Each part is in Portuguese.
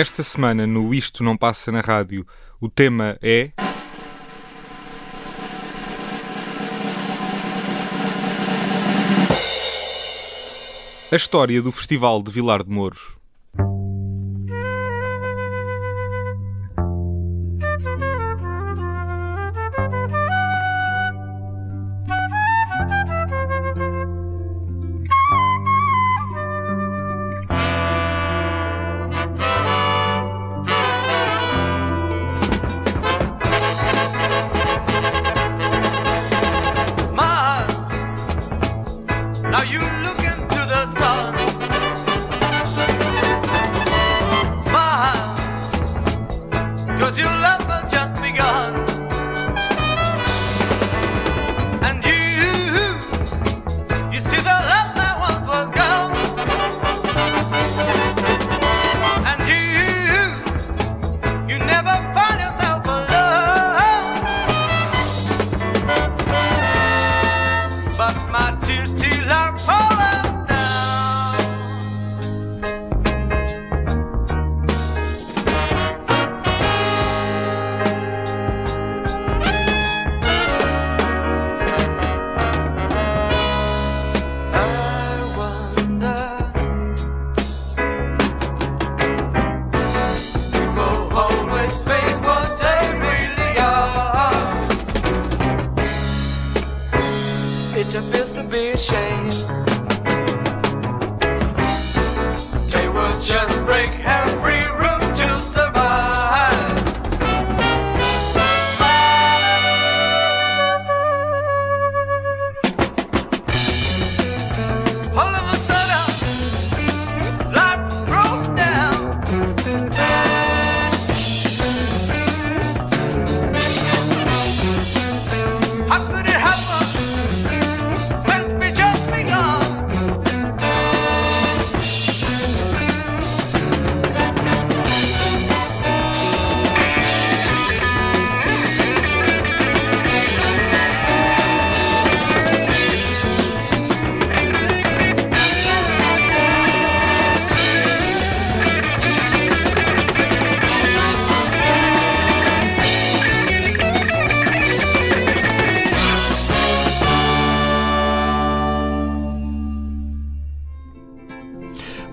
esta semana no Isto Não Passa na Rádio, o tema é. A história do Festival de Vilar de Mouros.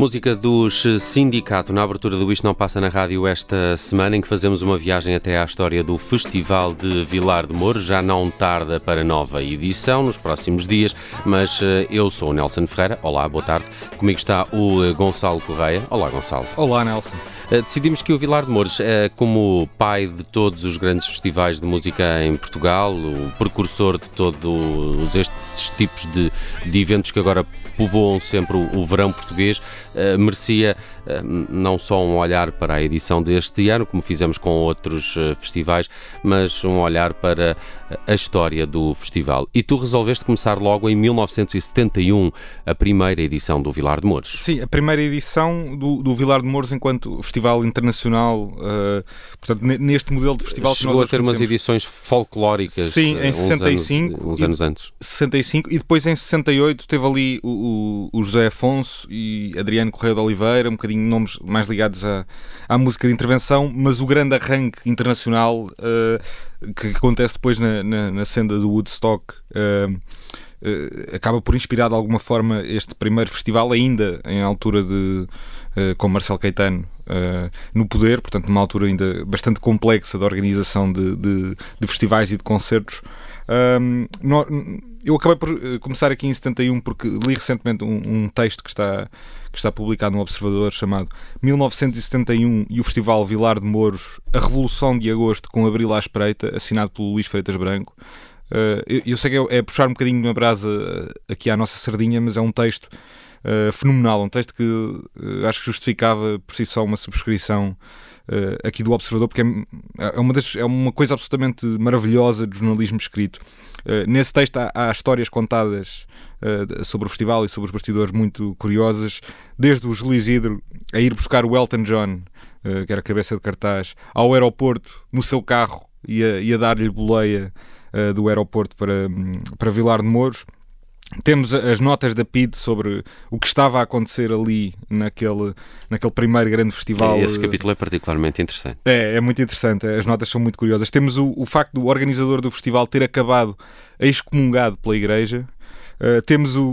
Música dos Sindicato, na abertura do Isto Não Passa na Rádio esta semana, em que fazemos uma viagem até à história do Festival de Vilar de Mouros. Já não tarda para nova edição nos próximos dias, mas eh, eu sou o Nelson Ferreira. Olá, boa tarde. Comigo está o eh, Gonçalo Correia. Olá, Gonçalo. Olá, Nelson. Eh, decidimos que o Vilar de Mouros, como pai de todos os grandes festivais de música em Portugal, o precursor de todos estes tipos de, de eventos que agora povoam sempre o, o verão português, uh, merecia uh, não só um olhar para a edição deste ano, como fizemos com outros uh, festivais, mas um olhar para a história do festival. E tu resolveste começar logo em 1971, a primeira edição do Vilar de Mouros. Sim, a primeira edição do, do Vilar de Mouros enquanto festival internacional, portanto, neste modelo de festival Chegou a ter umas edições folclóricas. Sim, em 65. Uns anos, uns anos antes. 65 e depois em 68 teve ali o, o, o, José Afonso e Adriano Correia de Oliveira, um bocadinho nomes mais ligados à, à música de intervenção, mas o grande arranque internacional uh, que acontece depois na, na, na senda do Woodstock. Uh, Uh, acaba por inspirar de alguma forma este primeiro festival, ainda em altura de uh, com Marcelo Caetano uh, no poder, portanto, numa altura ainda bastante complexa da organização de, de, de festivais e de concertos. No, eu acabei por eh, começar aqui em 71 porque li recentemente um, um, texto que está, que está publicado no Observador chamado 1971 e o Festival Vilar de Mouros, a Revolução de Agosto com Abril à Espreita, assinado pelo Luís Freitas Branco. Uh, eu, eu, sei que é, é, puxar um bocadinho na brasa eh, aqui à nossa sardinha, mas é um texto uh, fenomenal, um texto que uh, acho que justificava por si só uma subscrição aqui do Observador, porque é, é, uma das, é uma coisa absolutamente maravilhosa do jornalismo escrito. Eh, nesse texto há, há histórias contadas uh, sobre o festival e sobre os bastidores muito curiosas, desde o Júlio Isidro a ir buscar o Elton John, uh, que era a cabeça de cartaz, ao aeroporto, no seu carro, e a, a dar-lhe boleia do aeroporto para, para Vilar de Mouros. Temos as notas da PID sobre o que estava a acontecer ali naquele, naquele primeiro grande festival. Esse capítulo é particularmente interessante. É, é muito interessante, as notas são muito curiosas. Temos o, o facto do organizador do festival ter acabado excomungado pela Igreja, Uh, temos o,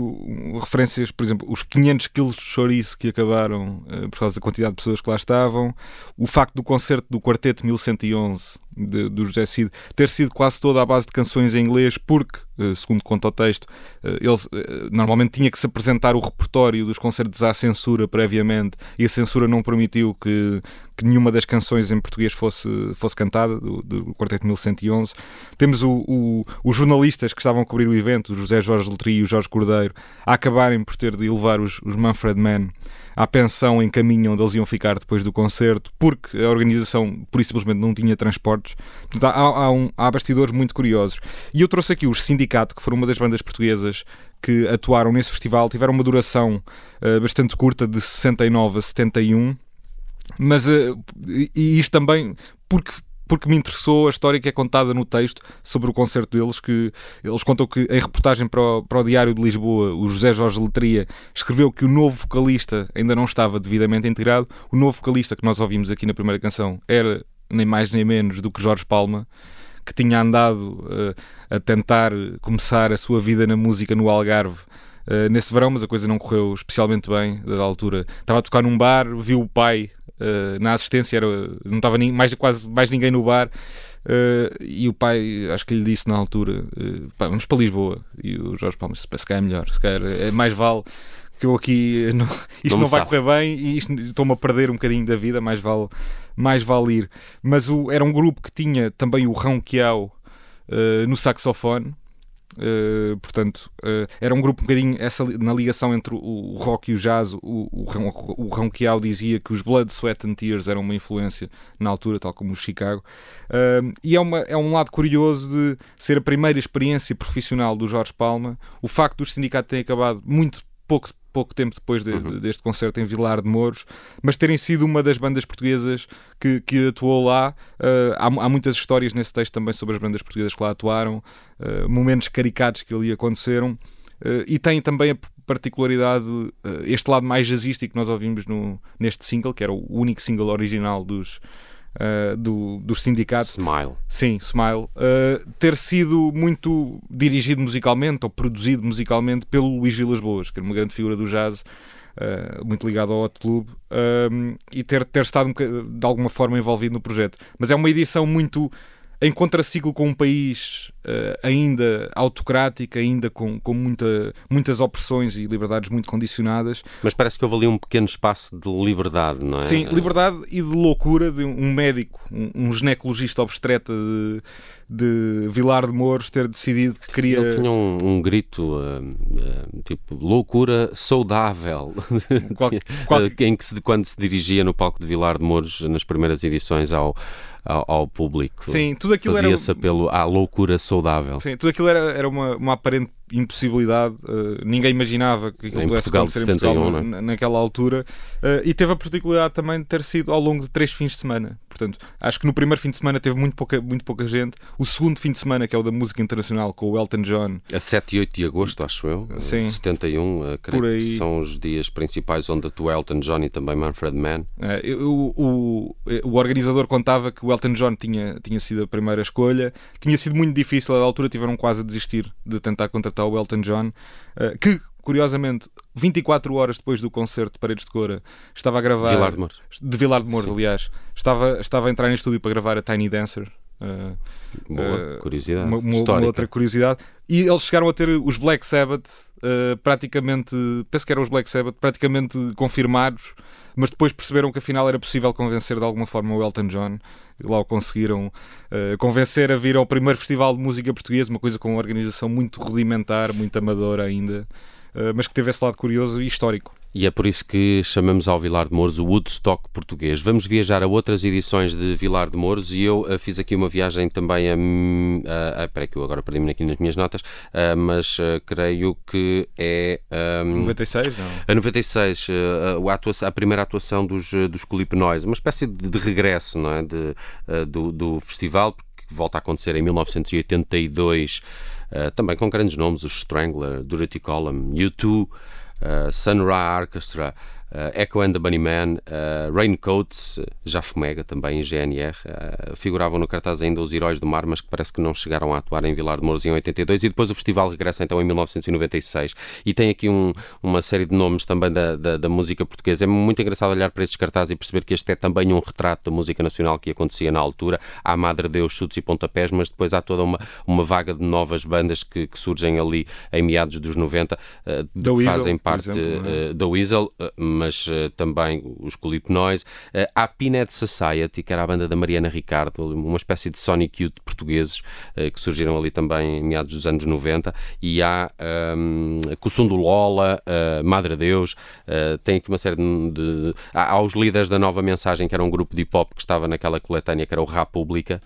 o, referências, por exemplo, os 500 quilos de chouriço que acabaram uh, por causa da quantidade de pessoas que lá estavam, o facto do concerto do Quarteto 1111 de, do José Cid ter sido quase toda à base de canções em inglês, porque, uh, segundo conta o texto, ele normalmente tinha que se apresentar o repertório dos concertos à censura previamente e a censura não permitiu que, que nenhuma das canções em português fosse, fosse cantada, do, do Quarteto 1111. Temos o, o, os jornalistas que estavam a cobrir o evento, o José Jorge Letri e o Jorge Cordeiro, a acabarem por ter de levar os, os Manfred Mann à pensão em caminho onde eles iam ficar depois do concerto, porque a organização, por isso simplesmente, não tinha transportes. Portanto, há, há, um, há bastidores muito curiosos. E eu trouxe aqui os Sindicato, que foram uma das bandas portuguesas que atuaram nesse festival, tiveram uma duração uh, bastante curta, de 69 a 71. Mas, uh, e isto também porque porque me interessou a história que é contada no texto sobre o concerto deles, que eles contam que em reportagem para o, para o Diário de Lisboa, o José Jorge Letria escreveu que o novo vocalista ainda não estava devidamente integrado. O novo vocalista que nós ouvimos aqui na primeira canção era nem mais nem menos do que Jorge Palma, que tinha andado uh, a tentar começar a sua vida na música no Algarve. Uh, nesse verão, mas a coisa não correu especialmente bem da altura. Estava a tocar num bar, viu o pai uh, na assistência, era, não estava nem, mais, quase mais ninguém no bar. Uh, e o pai, acho que lhe disse na altura: pá, vamos para Lisboa. E o Jorge Palma disse: se calhar é melhor, se calhar é mais vale que eu aqui não, isto não, não vai correr bem e estou-me a perder um bocadinho da vida, mais vale, mais vale ir. Mas o, era um grupo que tinha também o Rão Quiao uh, no saxofone. Uh, portanto, uh, era um grupo um bocadinho essa, na ligação entre o, o rock e o jazz. O, o, o Ronquial dizia que os Blood, Sweat and Tears eram uma influência na altura, tal como o Chicago. Uh, e é, uma, é um lado curioso de ser a primeira experiência profissional do Jorge Palma. O facto do sindicato ter acabado muito pouco pouco tempo depois de, uhum. deste concerto em Vilar de Mouros, mas terem sido uma das bandas portuguesas que, que atuou lá. Uh, há, há, muitas histórias nesse texto também sobre as bandas portuguesas que lá atuaram, uh, momentos caricatos que ali aconteceram, uh, e tem também a particularidade, este lado mais jazzístico que nós ouvimos no, neste single, que era o único single original dos uh, do, dos sindicatos. Smile. Sim, Smile. Uh, ter sido muito dirigido musicalmente ou produzido musicalmente pelo Luís Vilas Boas, que era uma grande figura do jazz. Uh, muito ligado ao Hot Club e ter, ter estado de alguma forma envolvido no projeto. Mas é uma edição muito em contraciclo com um país uh, ainda autocrático, ainda com, com muita, muitas opressões e liberdades muito condicionadas. Mas parece que houve ali um pequeno espaço de liberdade, não é? Sim, liberdade e de loucura de um médico, um, um ginecologista obstetra de, de Vilar de Mouros ter decidido que queria... Ele tinha um, um grito, uh, uh, tipo, loucura saudável, qual, qual... em que se, quando se dirigia no palco de Vilar de Mouros nas primeiras edições ao ao, ao público. Sim, tudo aquilo Fazia esse apelo à loucura saudável. Sim, tudo aquilo era, era uma, uma aparente impossibilidade. Uh, ninguém imaginava que aquilo pudesse Portugal acontecer 71, em Portugal é? naquela altura. Uh, e teve a particularidade também de ter sido ao longo de três fins de semana. Portanto, acho que no primeiro fim de semana teve muito pouca, muito pouca gente. O segundo fim de semana, que é o da música internacional, com o Elton John. A 7 e 8 de agosto, acho eu. Sim. 71, uh, creio Por aí. que são os dias principais onde atua Elton John e também Manfred Mann. o, o, o organizador contava que o Elton John tinha, tinha sido a primeira escolha. Tinha sido muito difícil, à altura tiveram quase a desistir de tentar contratar o Elton John. Uh, que curiosamente, 24 horas depois do concerto de Paredes de Cora, estava a gravar. Vilar de Mouros. De Vilar de Mouros, aliás. Estava, estava a entrar em estúdio para gravar a Tiny Dancer. Uh, Boa uh, curiosidade. Uma, uma, uma, outra curiosidade. E eles chegaram a ter os Black Sabbath uh, praticamente, penso que eram os Black Sabbath, praticamente confirmados, mas depois perceberam que afinal era possível convencer de alguma forma o Elton John. E lá o conseguiram convencer a vir ao primeiro festival de música portuguesa, uma coisa com uma organização muito rudimentar, muito amadora ainda. Eh, mas que teve esse lado curioso e histórico. E é por isso que chamamos ao Vilar de Mouros o Woodstock português. Vamos viajar a outras edições de Vilar de Mouros e eu uh, fiz aqui uma viagem também a. a, a espera que eu agora perdi-me aqui nas minhas notas, uh, mas uh, creio que é. Um, 96, não? A 96, uh, a, atuação, a primeira atuação dos, dos Colipnóis, uma espécie de, de regresso não é? de, do, do festival, que volta a acontecer em 1982 uh, também com grandes nomes, os Strangler, Dirty Column, U2, uh, Sun Ra Orchestra, Echo and the Bunnyman, uh, Raincoats, já Fumega também em GNR, uh, figuravam no cartaz ainda os Heróis do Mar, mas que parece que não chegaram a atuar em Vilar de Mouros em 82 e depois o festival regressa então em 1996 e tem aqui um, uma série de nomes também da, da, da, música portuguesa. É muito engraçado olhar para estes cartazes e perceber que este é também um retrato da música nacional que acontecia na altura. Há Madre Deus, chutes e pontapés, mas depois há toda uma, uma vaga de novas bandas que, que surgem ali em meados dos 90, uh, que fazem parte da Weasel, mas mas uh, também os Culip Noise. Uh, há Pinhead Society, que era a banda da Mariana Ricardo, uma espécie de Sonic Youth portugueses, uh, que surgiram ali também em meados dos anos 90. E há um, Cussum do Lola, Madre Deus, tem aqui uma série de. de há, há, os líderes da Nova Mensagem, que era um grupo de hip hop que estava naquela coletânea, que era o República.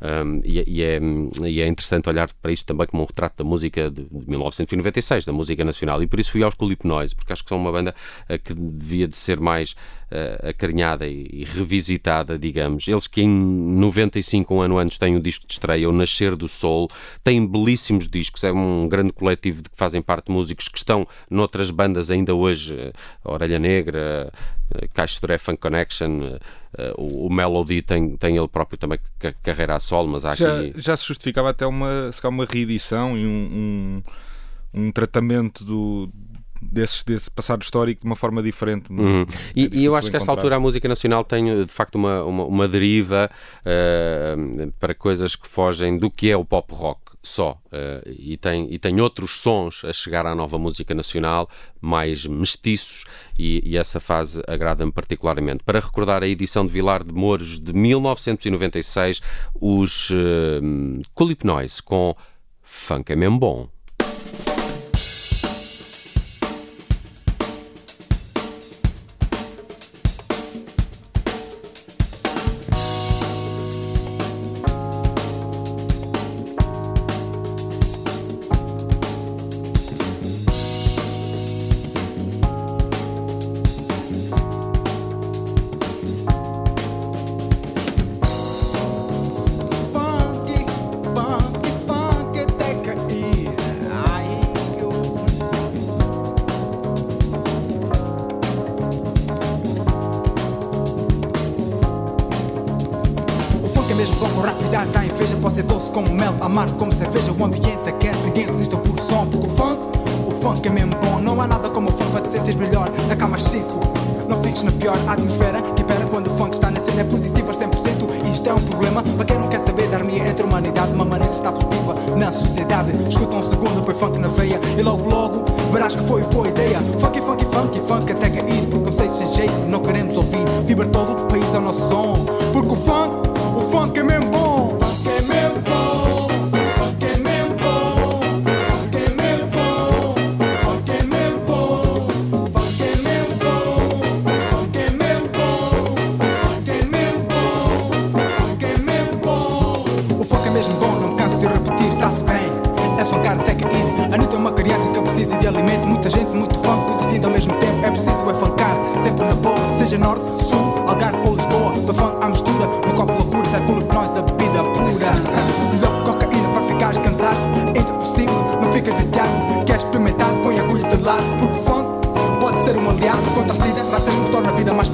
Um, e, e, é, e, é, interessante olhar para isto também como um retrato da música de, de 1996, da música nacional. E por isso fui aos Culip Noise, porque acho que são uma banda uh, que devia de ser mais uh, acarinhada e, e, revisitada, digamos. Eles que em 95, um ano antes, têm o disco de estreia, O Nascer do Sol, têm belíssimos discos. É um grande coletivo de que fazem parte músicos que estão noutras bandas ainda hoje, uh, Orelha Negra, Caixo Funk Connection, o, o, Melody tem, tem ele próprio também carreira a solo, mas há já, aqui... já se justificava até uma, uma reedição e um, um, um tratamento do, desse, desse passado histórico de uma forma diferente. Uhum. É e, e, eu acho que a esta altura a música nacional tem de facto uma, uma, uma deriva uh, para coisas que fogem do que é o pop rock só uh, e, tem, e tem outros sons a chegar à nova música nacional mais mestiços e, e essa fase agrada-me particularmente. Para recordar a edição de Vilar de Mouros de 1996, os uh, Culip Noise com Funk é mesmo bom. snap your atmosfäre Contra a sida, frase que torna a vida mais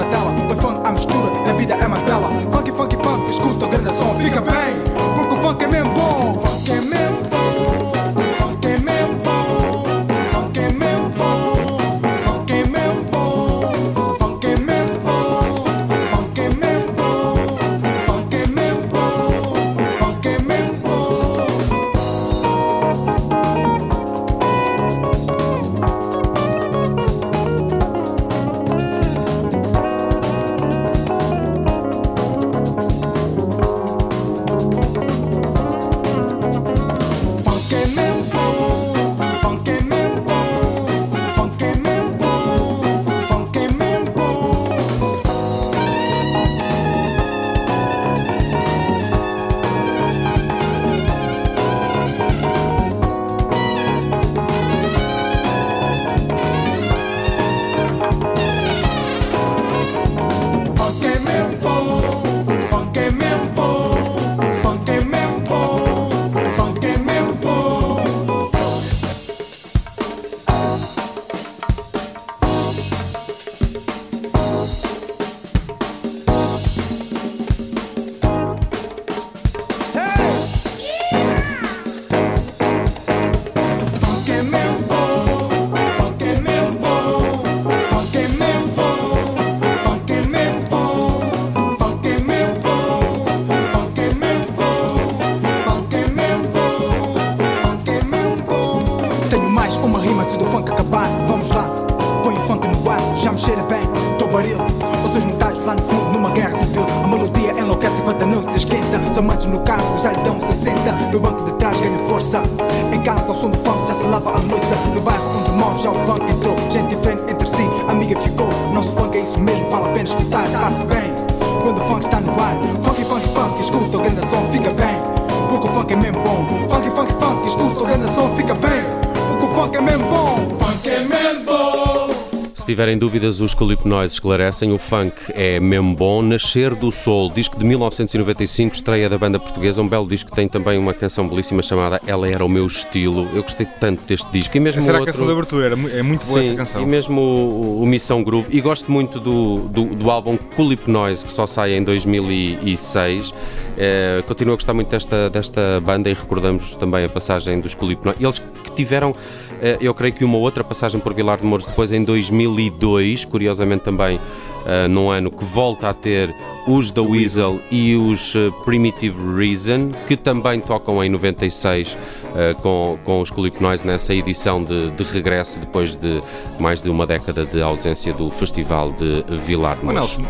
se tiverem dúvidas, os Clip Noise esclarecem. O funk é mesmo bom. Nascer do Sol, disco de 1995, estreia da banda portuguesa. Um belo disco que tem também uma canção belíssima chamada Ela Era o Meu Estilo. Eu gostei tanto deste disco. E mesmo essa era outro... a canção de abertura, era, é muito boa Sim, essa canção. E mesmo o, o, Missão Groove. E gosto muito do, do, do álbum Clip Noise, que só sai em 2006. É, continuo a gostar muito desta, desta banda e recordamos também a passagem dos Clip Noise. Eles que tiveram eh, eu creio que uma outra passagem por Vilar de Mouros depois em 2002, curiosamente também uh, num ano que volta a ter os The Weasel e os uh, Primitive Reason, que também tocam em 96 uh, com, com os Clip Noise nessa edição de, de, regresso depois de mais de uma década de ausência do Festival de Vilar de. Nelson,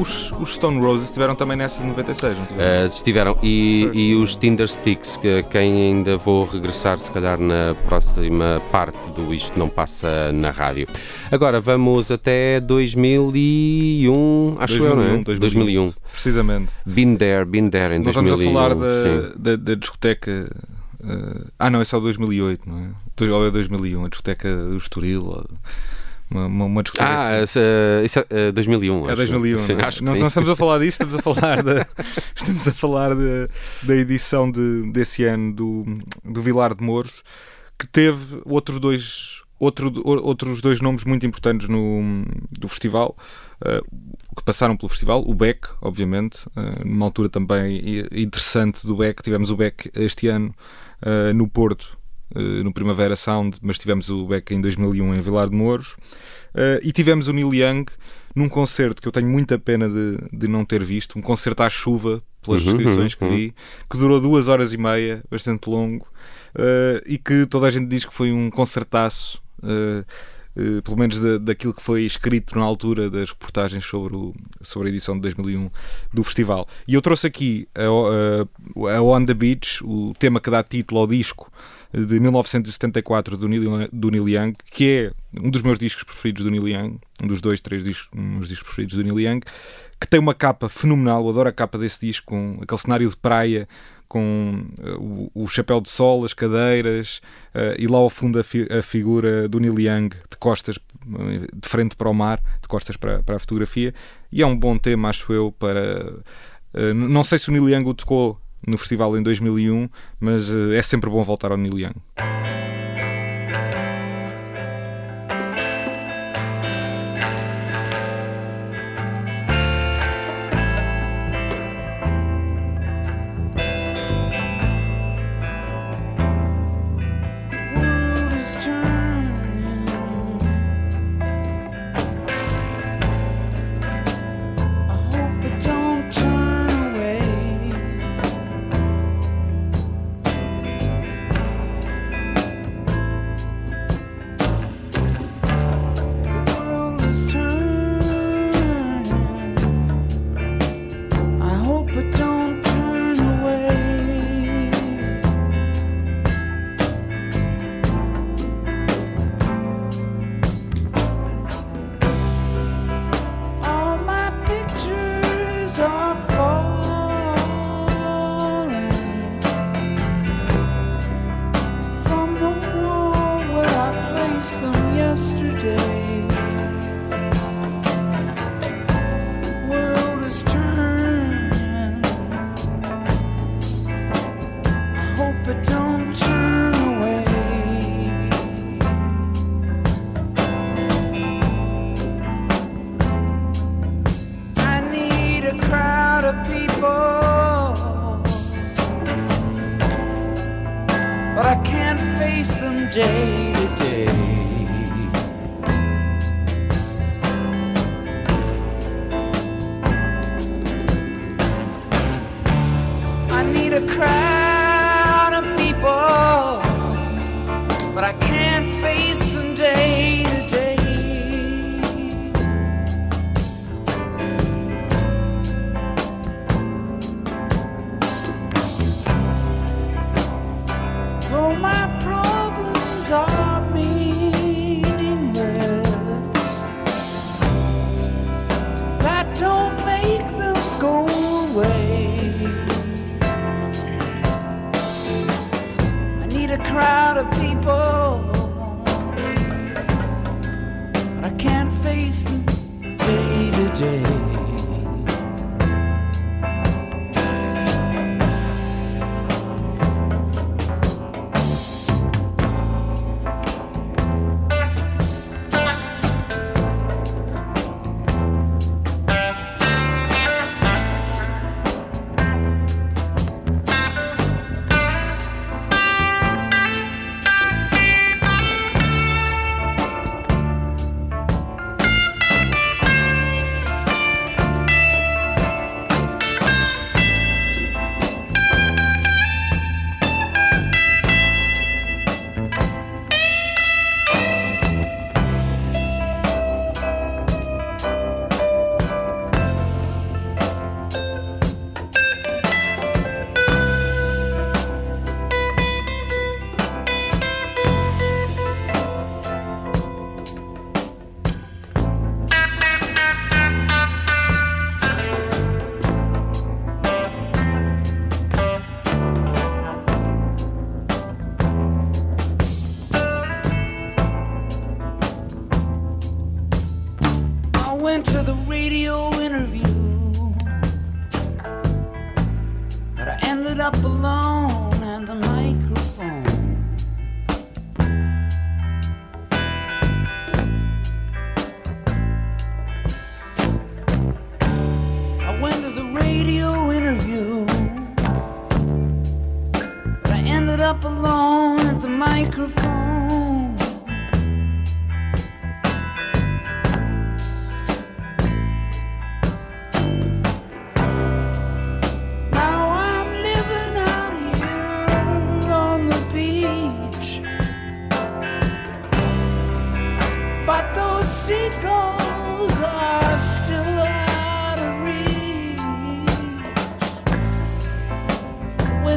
os, os, Stone Roses estiveram também nessa de 96, não tiveram? estiveram, e, e os Tinder Sticks, que quem ainda vou regressar se calhar na próxima parte do Isto Não Passa na Rádio. Agora vamos até 2000 2001, acho 2001, eu, não é? 2001. 2001. Precisamente. Been there, been there em Nós 2001. Estamos a falar da, da, da discoteca. Uh, ah, não, é o 2008, não é? Ou é 2001, a discoteca do Estoril. Uma, uma, uma discoteca. Ah, isso é 2001. É 2001. Sim, não é? Acho nós sim. não estamos a falar disto, estamos a falar, da, estamos a falar de, da edição de, desse ano do, do Vilar de Mouros, que teve outros dois Outro, outros dois nomes muito importantes no, do festival, que passaram pelo festival, o Beck, obviamente, uh, numa altura também interessante do Beck. Tivemos o Beck este ano uh, no Porto, no Primavera Sound, mas tivemos o Beck em 2001 em Vilar de Mouros. e tivemos o Neil Young num concerto que eu tenho muita pena de, de não ter visto, um concerto à chuva, pelas uhum, descrições que uhum. vi, que durou duas horas e meia, bastante longo, e que toda a gente diz que foi um concertaço uh, pelo menos da, daquilo que foi escrito na altura das reportagens sobre, o, sobre a edição de 2001 do festival. E eu trouxe aqui a, a, a On the Beach, o tema que dá título ao disco de 1974 do Neil, do Neil Young, que é um dos meus discos preferidos do Neil Young, um dos dois, três discos, dos discos preferidos do Neil Young, que tem uma capa fenomenal, eu adoro a capa desse disco, com aquele cenário de praia com uh, o, o, chapéu de sol, as cadeiras uh, e lá ao fundo a, fi a, figura do Neil Young de costas, de frente para o mar, de costas para, para a fotografia. E é um bom tema, acho eu, para. Uh, não sei se o Neil Young o tocou no festival em 2001, mas é sempre bom voltar ao Neil Young.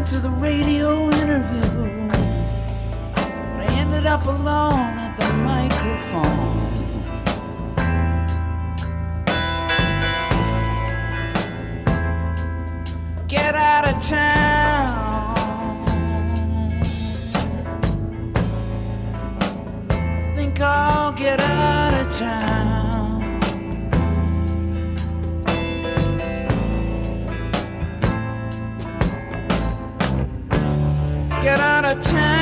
went to the radio interview. But I ended up alone at the microphone. Get out of town. Think I'll get out of town. time.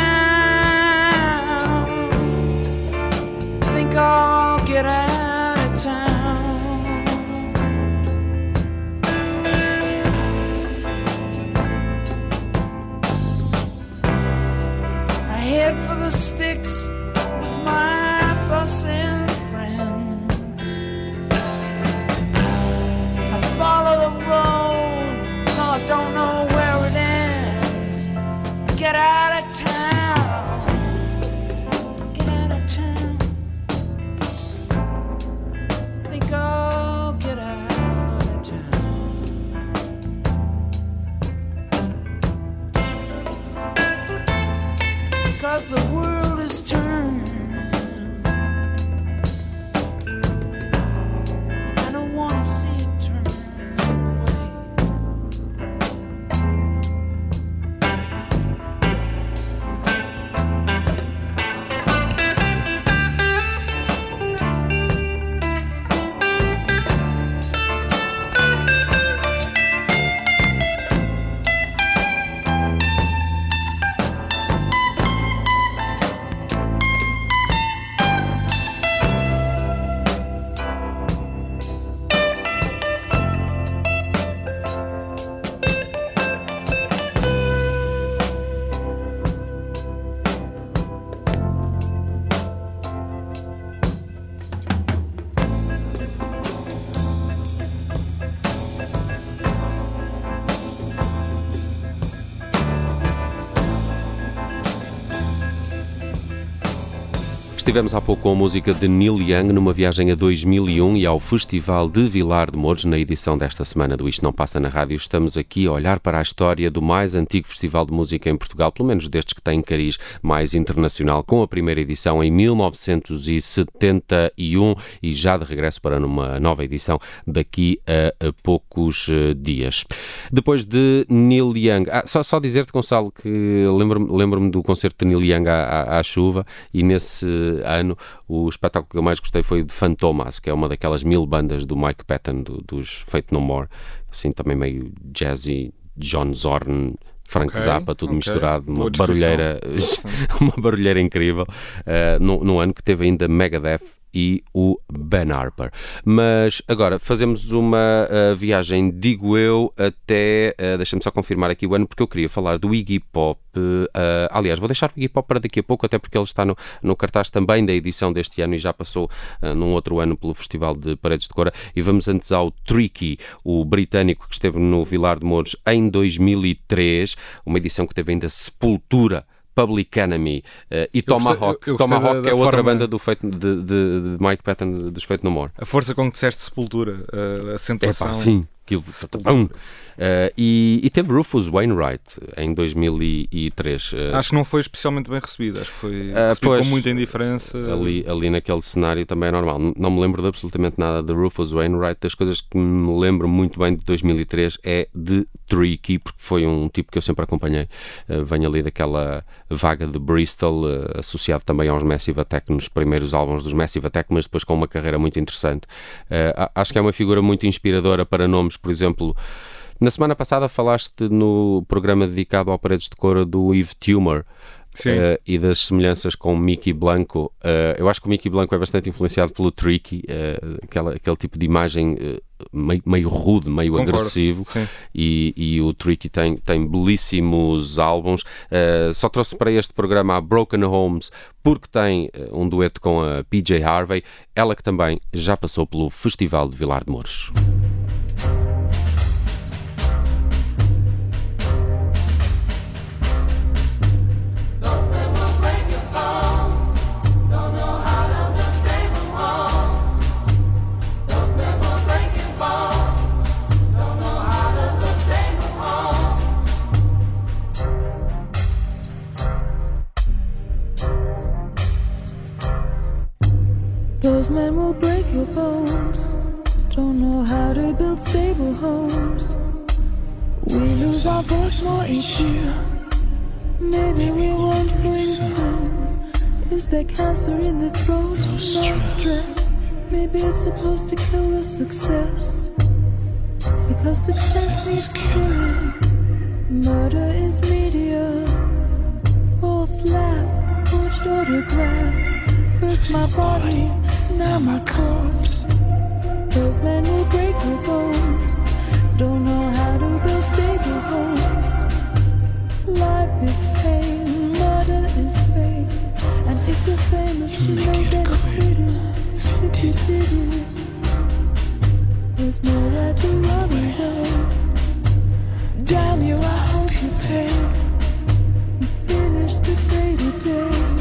Estivemos há pouco com a música de Neil Young numa viagem a 2001 e ao Festival de Vilar de Mouros na edição desta semana do Isto Não Passa na Rádio. Estamos aqui a olhar para a história do mais antigo festival de música em Portugal, pelo menos destes que têm cariz mais internacional, com a primeira edição em 1971 e já de regresso para uma nova edição daqui a, a poucos uh, dias. Depois de Neil Young, ah, só, só dizer-te, Gonçalo, que lembro-me lembro do concerto de Neil Young à, à, à chuva e nesse ano o espetáculo que eu mais gostei foi de Fantomas, que é uma daquelas mil bandas do Mike Patton, do, dos Fate No More, assim também meio jazzy, John Zorn, Frank okay, Zappa, tudo okay. misturado, uma barulheira, uma barulheira incrível, uh, num, num ano que teve ainda Megadeth e o Ben Harper. Mas agora fazemos uma uh, viagem, digo eu, até. Uh, Deixa-me só confirmar aqui o ano, porque eu queria falar do Iggy Pop. Uh, aliás, vou deixar o Iggy Pop para daqui a pouco, até porque ele está no, no cartaz também da edição deste ano e já passou uh, num outro ano pelo Festival de Paredes de Cora. E vamos antes ao Tricky, o britânico que esteve no Vilar de Mouros em 2003, uma edição que teve ainda Sepultura Public Enemy uh, e Tomahawk. Eu, eu Tomahawk é outra banda do feito de, de, de, Mike Patton dos Feito No More. A força com que disseste Sepultura, uh, a acentuação. Epá, sim, aquilo. Uh, e, e, teve Rufus Wainwright em 2003. Uh, eh, acho que não foi especialmente bem recebido, acho que foi uh, recebido pois, com muita indiferença. Ali, ali naquele cenário também é normal. Não me lembro de absolutamente nada de Rufus Wainwright. Das coisas que me lembro muito bem de 2003 é de Tricky, porque foi um tipo que eu sempre acompanhei. Uh, venho ali daquela vaga de Bristol, associado também aos Massive Attack nos primeiros álbuns dos Massive Attack, mas depois com uma carreira muito interessante. acho que é uma figura muito inspiradora para nomes, por exemplo. Na semana passada falaste no programa dedicado ao Paredes de Cora do Eve Tumor. Uh, e das semelhanças com Mickey Blanco. Uh, eu acho que o Mickey Blanco é bastante influenciado pelo Tricky, uh, aquela, aquele tipo de imagem meio, meio, rude, meio Concordo. agressivo. E, e, o Tricky tem, tem belíssimos álbuns. só trouxe para este programa a Broken Homes porque tem um dueto com a PJ Harvey, ela que também já passou pelo Festival de Vilar de Mouros. Your bones. Don't know how to build stable homes. We lose our voice more each year. Maybe we won't win soon. Is there cancer in the throat? No stress. Maybe it's supposed to kill the success. Because success needs killing. Murder is media. False laugh, forged autograph. First my body, now my corpse. Those men break your bones. Don't know how to build stable homes. Life is pain, murder is pain. And if you're famous, you may get acquitted. If you did it, there's nowhere to run away. Damn you, I hope you pay. You finish the day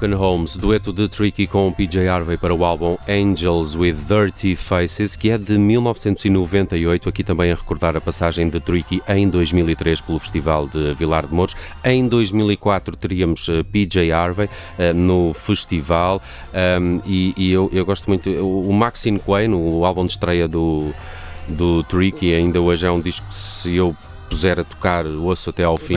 Broken Homes, dueto de Tricky com PJ Harvey para o álbum Angels with Dirty Faces, que é de 1998. Aqui também a recordar a passagem de Tricky em 2003 pelo Festival de Vilar de Mouros. Em 2004 teríamos eh, PJ Harvey uh, no festival um, e, e eu, eu, gosto muito. O Maxine Quay, o álbum de estreia do, do Tricky, ainda hoje é um disco que se eu puser a tocar, ouço até ao fim,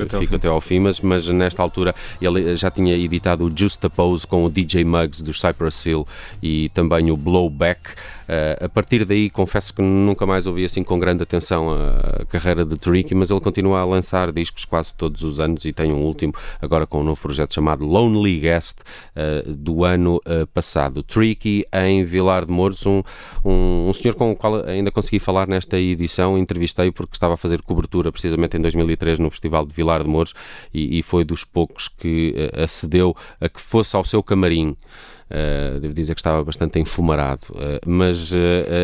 até fico ao até ao fim, mas, mas nesta altura ele já tinha editado o Justapose com o DJ Muggs dos Cypress Hill e também o Blowback. Uh, a partir daí, confesso que nunca mais ouvi assim com grande atenção a, carreira de Tricky, mas ele continua a lançar discos quase todos os anos e tem um último agora com um novo projeto chamado Lonely Guest uh, do ano uh, passado. Tricky em Vilar de Mouros, um, um, um, senhor com o qual ainda consegui falar nesta edição, entrevistei porque estava a fazer cobertura precisamente em 2003 no Festival de Vilar de Mouros e, e foi dos poucos que acedeu a que fosse ao seu camarim. Uh, devo dizer que estava bastante enfumarado, uh, mas uh,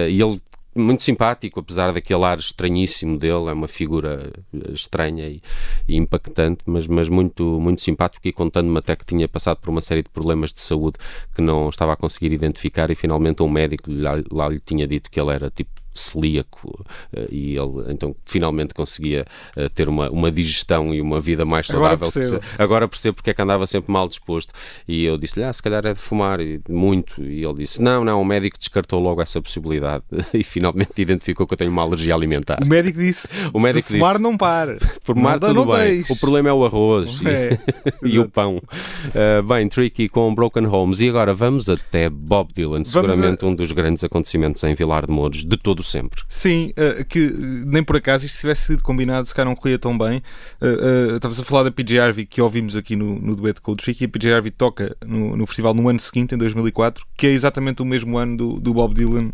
ele muito simpático, apesar daquele ar estranhíssimo dele, é uma figura estranha e, e, impactante, mas, mas muito, muito simpático e contando-me até que tinha passado por uma série de problemas de saúde que não estava a conseguir identificar e finalmente um médico lá, lá lhe tinha dito que ele era tipo celíaco eh, e ele então finalmente conseguia eh, ter uma, uma digestão e uma vida mais saudável. Agora percebo, Agora percebo porque é que andava sempre mal disposto. E eu disse-lhe, ah, se calhar é de fumar e muito. E ele disse, não, não, o médico descartou logo essa possibilidade e finalmente identificou que eu tenho uma alergia alimentar. O médico disse, o médico de fumar disse, não para. Por fumar tudo não bem. Deixe. O problema é o arroz é. e, e o pão. Uh, bem, Tricky com Broken Homes. E agora vamos até Bob Dylan, seguramente a... um dos grandes acontecimentos em Vilar de Mouros de todo sempre. Sim, uh, que nem por acaso isto tivesse sido combinado, se calhar não corria tão bem. Uh, Estavas a falar da PJ Harvey, que ouvimos aqui no, no dueto com o e a PJ Harvey toca no, no festival no ano seguinte, em 2004, que é exatamente o mesmo ano do, do Bob Dylan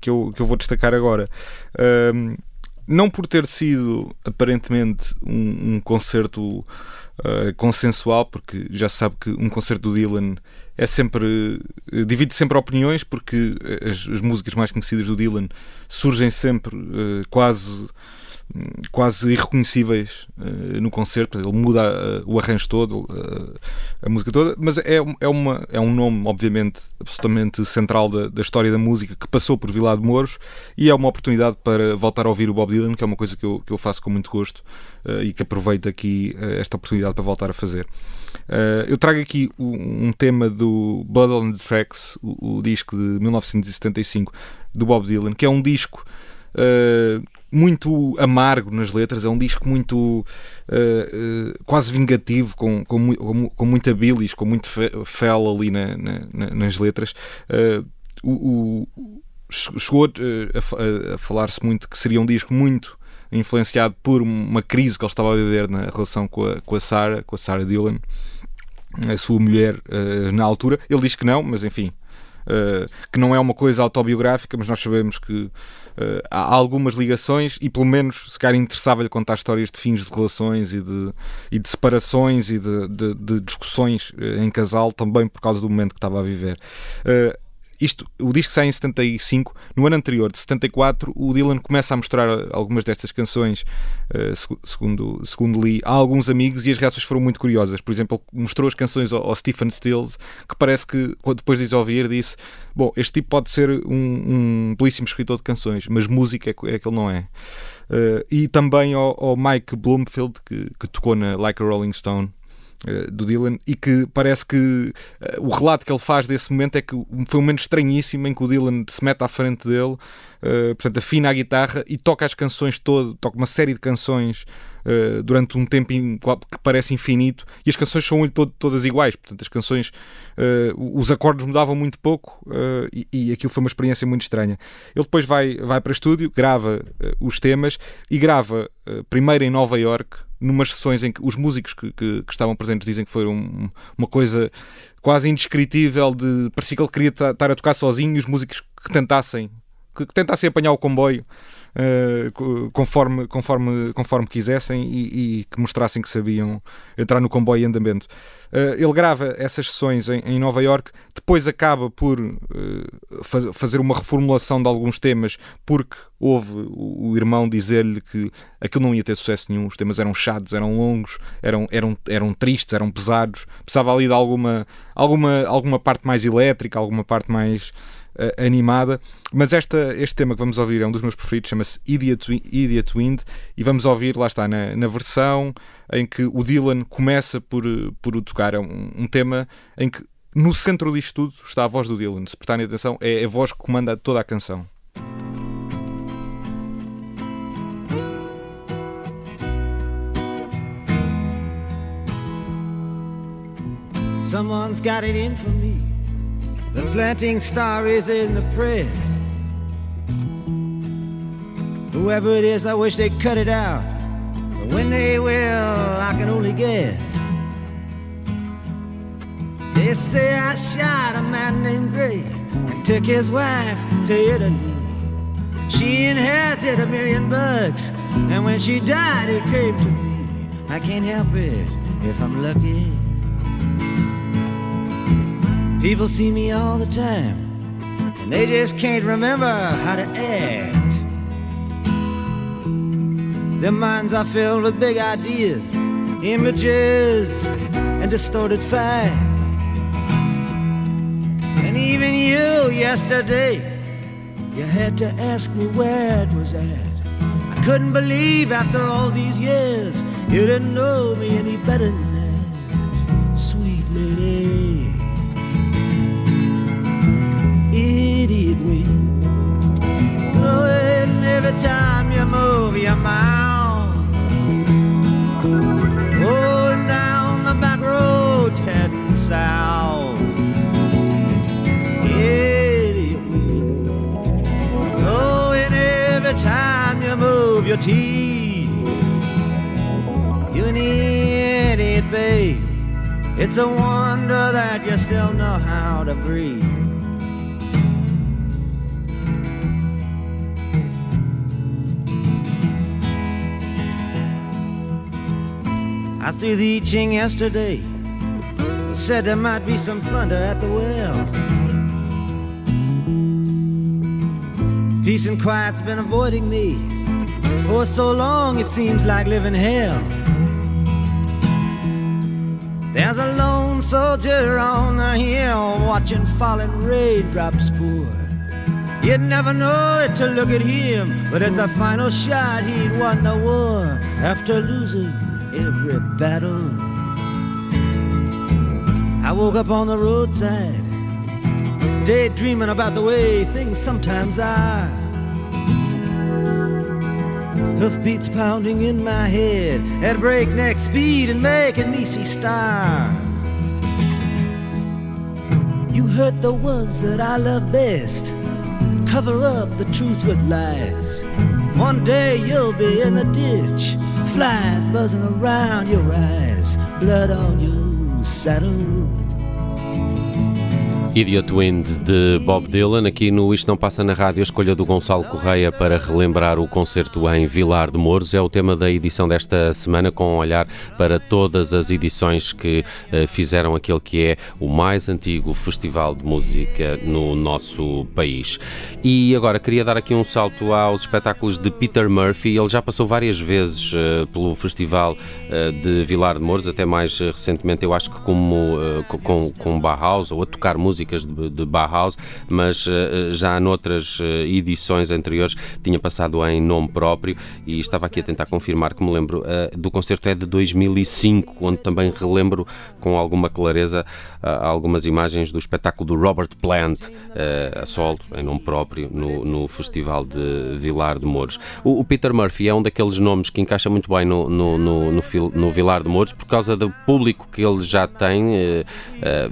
que, eu, que eu vou destacar agora. Ehm, não por ter sido aparentemente um, um concerto uh, consensual, porque já se sabe que um concerto do Dylan é sempre. Uh, divide sempre opiniões, porque as, as, músicas mais conhecidas do Dylan surgem sempre uh, quase quase irreconhecíveis uh, no concerto. Ele muda uh, o arranjo todo, uh, a música toda, mas é, é, uma, é um nome, obviamente, absolutamente central da, da, história da música que passou por Vila de Mouros e é uma oportunidade para voltar a ouvir o Bob Dylan, que é uma coisa que eu, que eu faço com muito gosto e que aproveito aqui esta oportunidade para voltar a fazer. eu trago aqui um, um tema do Blood on the Tracks, o, o disco de 1975 do Bob Dylan, que é um disco. Uh, muito amargo nas letras, é um disco muito uh, uh, quase vingativo, com, com, com, com muita bilis, com muito fel ali na, na, nas letras. Uh, o, o, chegou a, a falar-se muito que seria um disco muito influenciado por uma crise que ele estava a viver na relação com a, com a Sarah, com a Sarah Dillon, a sua mulher na altura. Ele diz que não, mas enfim, que não é uma coisa autobiográfica, mas nós sabemos que uh, há algumas ligações e pelo menos se calhar interessava-lhe contar histórias de fins de relações e de, e de separações e de, de, de discussões uh, em casal também por causa do momento que estava a viver. Isto, o disco sai em 75. No ano anterior, de 74, o Dylan começa a mostrar algumas destas canções, uh, segundo, segundo li, a alguns amigos e as reações foram muito curiosas. Por exemplo, mostrou as canções ao, Stephen Stills, que parece que, depois de ouvir, disse: Bom, este tipo pode ser um, um belíssimo escritor de canções, mas música é, é que ele não é. Uh, e também ao, ao Mike Bloomfield, que, que tocou na Like a Rolling Stone. Eh, do Dylan e que parece que uh, o relato que ele faz desse momento é que foi um momento estranhíssimo em que o Dylan se mete à frente dele, uh, portanto afina a guitarra e toca as canções todas, toca uma série de canções uh, durante um tempo que parece infinito e as canções são todas iguais, portanto as canções, os acordes mudavam muito pouco e, e, aquilo foi uma experiência muito estranha. Ele depois vai, vai para estúdio, grava os temas e grava primeiro em Nova York numas sessões em que os músicos que, que, que estavam presentes dizem que foi um, uma coisa quase indescritível de parecia que ele queria estar a tocar sozinho e os músicos que tentassem que, que tentassem apanhar o comboio uh, conforme, conforme, conforme quisessem e, e, que mostrassem que sabiam entrar no comboio em andamento. Uh, ele grava essas sessões em, em, Nova York, depois acaba por uh, faz, fazer uma reformulação de alguns temas, porque houve o, o irmão dizer-lhe que aquilo não ia ter sucesso nenhum, os temas eram chatos, eram longos, eram, eram, eram tristes, eram pesados, precisava ali de alguma, alguma, alguma parte mais elétrica, alguma parte mais uh, animada. Mas esta, este tema que vamos ouvir é um dos meus preferidos, chama-se Idiot, Idiot Wind, e vamos ouvir, lá está, na, na versão em que o Dylan começa por, por o tocar. É um, um tema em que no centro disto tudo está a voz do Dylan. Se prestarem atenção, é a voz que comanda toda a canção. Someone's got it in for me. The planting star is in the press. Whoever it is, I wish they'd cut it out. But when they will, I can only guess. They say I shot a man named Gray and took his wife to Italy. She inherited a million bucks, and when she died, it came to me. I can't help it if I'm lucky. People see me all the time, and they just can't remember how to act. Their minds are filled with big ideas, images, and distorted facts. And even you, yesterday, you had to ask me where it was at. I couldn't believe after all these years you didn't know me any better than that, sweet lady. Idiot wind blowing every time you move your mouth. Going down the back roads heading south. Idiot wind blowing every time you move your teeth. You an idiot, babe. It's a wonder that you still know how to breathe. I threw the I Ching yesterday. Said there might be some thunder at the well. Peace and quiet's been avoiding me. For so long it seems like living hell. There's a lone soldier on the hill watching falling raindrops pour. You'd never know it to look at him, but at the final shot he'd won the war after losing every battle. I woke up on the roadside, daydreaming about the way things sometimes are. Hoofbeats pounding in my head at breakneck speed and making me see stars. You hurt the ones that I love best, cover up the truth with lies. One day you'll be in the ditch flies buzzing around your eyes, blood on your saddle. Idiot Wind de Bob Dylan, aqui no Isto Não Passa na Rádio, a escolha do Gonçalo Correia para relembrar o concerto em Vilar de Mouros é o tema da edição desta semana, com um olhar para todas as edições que uh, fizeram aquele que é o mais antigo festival de música no nosso país. E agora queria dar aqui um salto aos espetáculos de Peter Murphy. Ele já passou várias vezes uh, pelo festival uh, de Vilar de Mouros, até mais recentemente, eu acho que como com, com Bauhaus ou a tocar música de, de Bauhaus, mas uh, já noutras uh, edições anteriores tinha passado em nome próprio e estava aqui a tentar confirmar que me lembro do concerto é de 2005, onde também relembro com alguma clareza algumas imagens do espetáculo do Robert Plant a solo, em nome próprio, no, no Festival de Vilar de Mouros. O, o, Peter Murphy é um daqueles nomes que encaixa muito bem no, no, no, no, no Vilar de Mouros por causa do público que ele já tem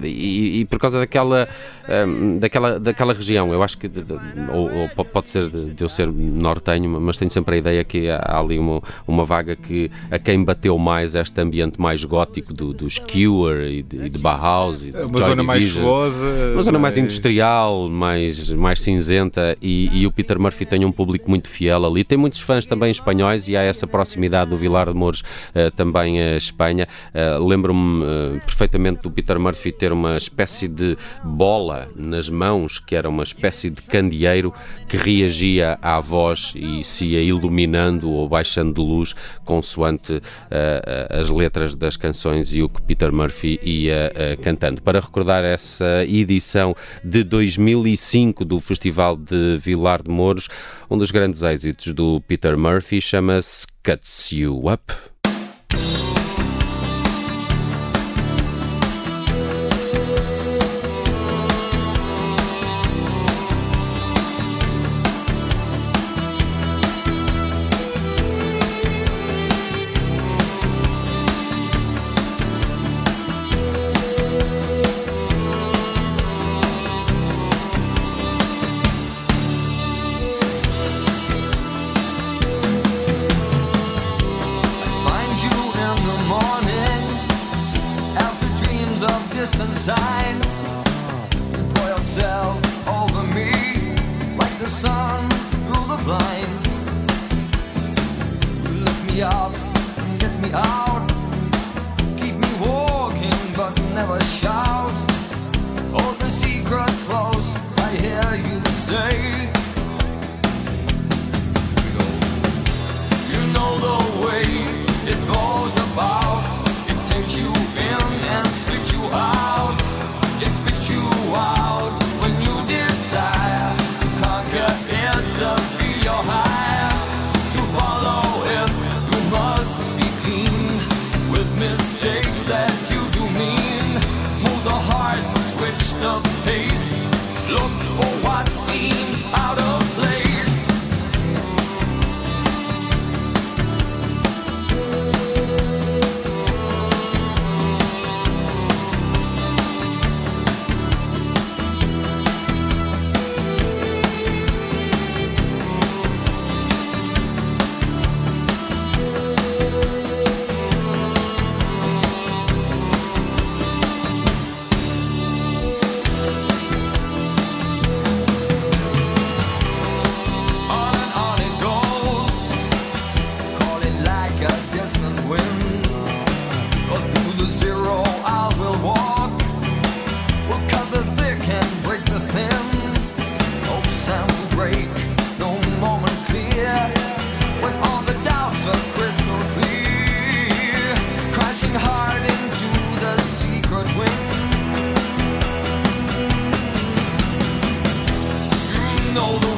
e, e por causa daquela daquela, um, daquela, daquela região. Eu acho que, de, de, ou, ou, pode ser de, de, eu ser nortenho, mas tenho sempre a ideia que há ali uma, uma vaga que a quem bateu mais este ambiente mais gótico do, do Skewer e de, e de Bauhaus. E de uma Joy zona mais Division. chuvosa. Uma zona mais industrial, mais, mais cinzenta e, e, o Peter Murphy tem um público muito fiel ali. Tem muitos fãs também espanhóis e há essa proximidade do Vilar de Mouros uh, também a Espanha. Uh, Lembro-me uh, perfeitamente do Peter Murphy ter uma espécie de bola nas mãos, que era uma espécie de candeeiro que reagia à voz e se ia iluminando ou baixando de luz consoante as letras das canções e o que Peter Murphy ia cantando. Para recordar essa edição de 2005 do Festival de Vilar de Mouros, um dos grandes êxitos do Peter Murphy chama-se Cuts You Up.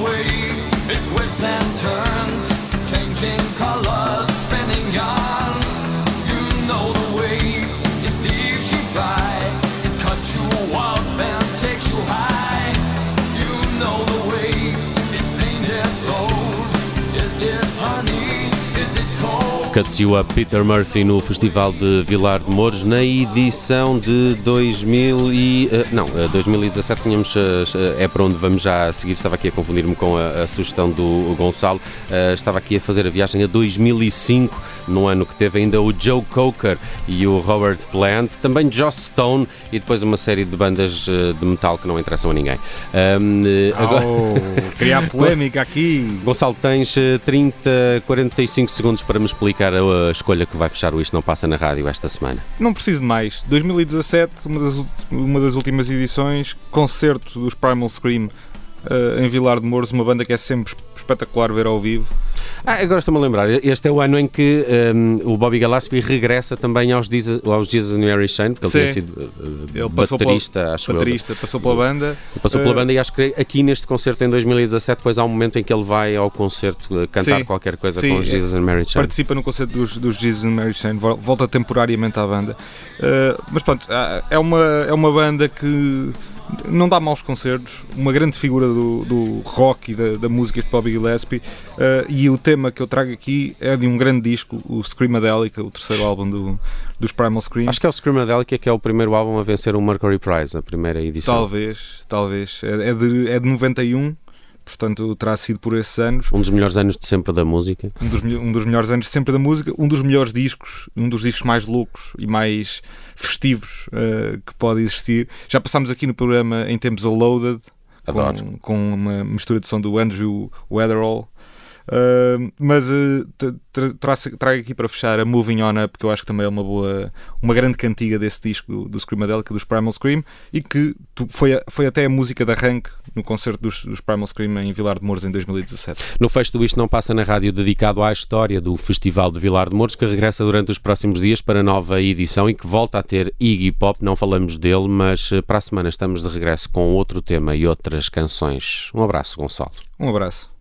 You know the way. It twists and turns, changing colors, Cuts Up Peter Murphy no Festival de Vilar de Mouros na edição de 2000 e, eh, não, eh, 2017 tínhamos, eh, é para onde vamos já a seguir, estava aqui a confundir-me com a, a sugestão do Gonçalo, Eh, estava aqui a fazer a viagem a 2005, no ano que teve ainda o Joe Cocker e o Robert Plant, também Joss Stone e depois uma série de bandas eh, de metal que não interessam a ninguém. Eh, agora- Oh, criar polémica aqui. Gonçalo, tens eh, 30, 45 segundos para me explicar a, a escolha que vai fechar o Isto Não Passa na Rádio esta semana. Não preciso de mais. 2017, uma das, uma das últimas edições, concerto dos Primal Scream eh, em Vilar de Mouros, uma banda que é sempre esp- espetacular ver ao vivo. Ah, agora estou-me a lembrar, este é o ano em que ehm, o Bobby Gillespie regressa também aos Jesus, aos Jesus and Mary Chain, porque ele Sim. tinha sido eh, Ele passou pela- baterista, acho eu, Baterista, passou pela banda. Passou pela Eh, banda e acho que aqui neste concerto em 2017 depois há um momento em que ele vai ao concerto cantar Sim, qualquer coisa sim, com os é- Jesus and Mary Chain. Participa no concerto dos, dos Jesus and Mary vol- volta temporariamente à banda. Eh, mas pronto, ah, é uma, é uma banda que não dá maus concertos, uma grande figura do, do rock e da, da música este Bobby Gillespie uh, e o tema que eu trago aqui é de um grande disco, o Screamadelica, o terceiro álbum do, dos Primal Scream. Acho que é o Screamadelica que é o primeiro álbum a vencer o Mercury Prize, a primeira edição. Talvez, talvez. É, é, de, é de 91, portanto terá sido por esses anos. Um dos melhores anos de sempre da música. Um dos, um dos melhores anos sempre da música, um dos melhores discos, um dos discos mais loucos e mais festivos uh, que pode existir. Já passámos aqui no programa em tempos a Loaded, com, com, uma mistura de som do Andrew Weatherall. Uh, mas uh, trago aqui para fechar a Moving On Up, que eu acho que também é uma boa, uma grande cantiga desse disco do, do Screamadelica, dos Primal Scream, e que foi, foi até a música de arranque no concerto dos, dos Primal Scream em Vilar de Mouros em 2017. No fecho do Isto Não Passa na Rádio, dedicado à história do Festival de Vilar de Mouros, que regressa durante os próximos dias para nova edição e que volta a ter Iggy Pop. Não falamos dele, mas eh, para a semana estamos de regresso com outro tema e outras canções. Um abraço, Gonçalo. Um abraço.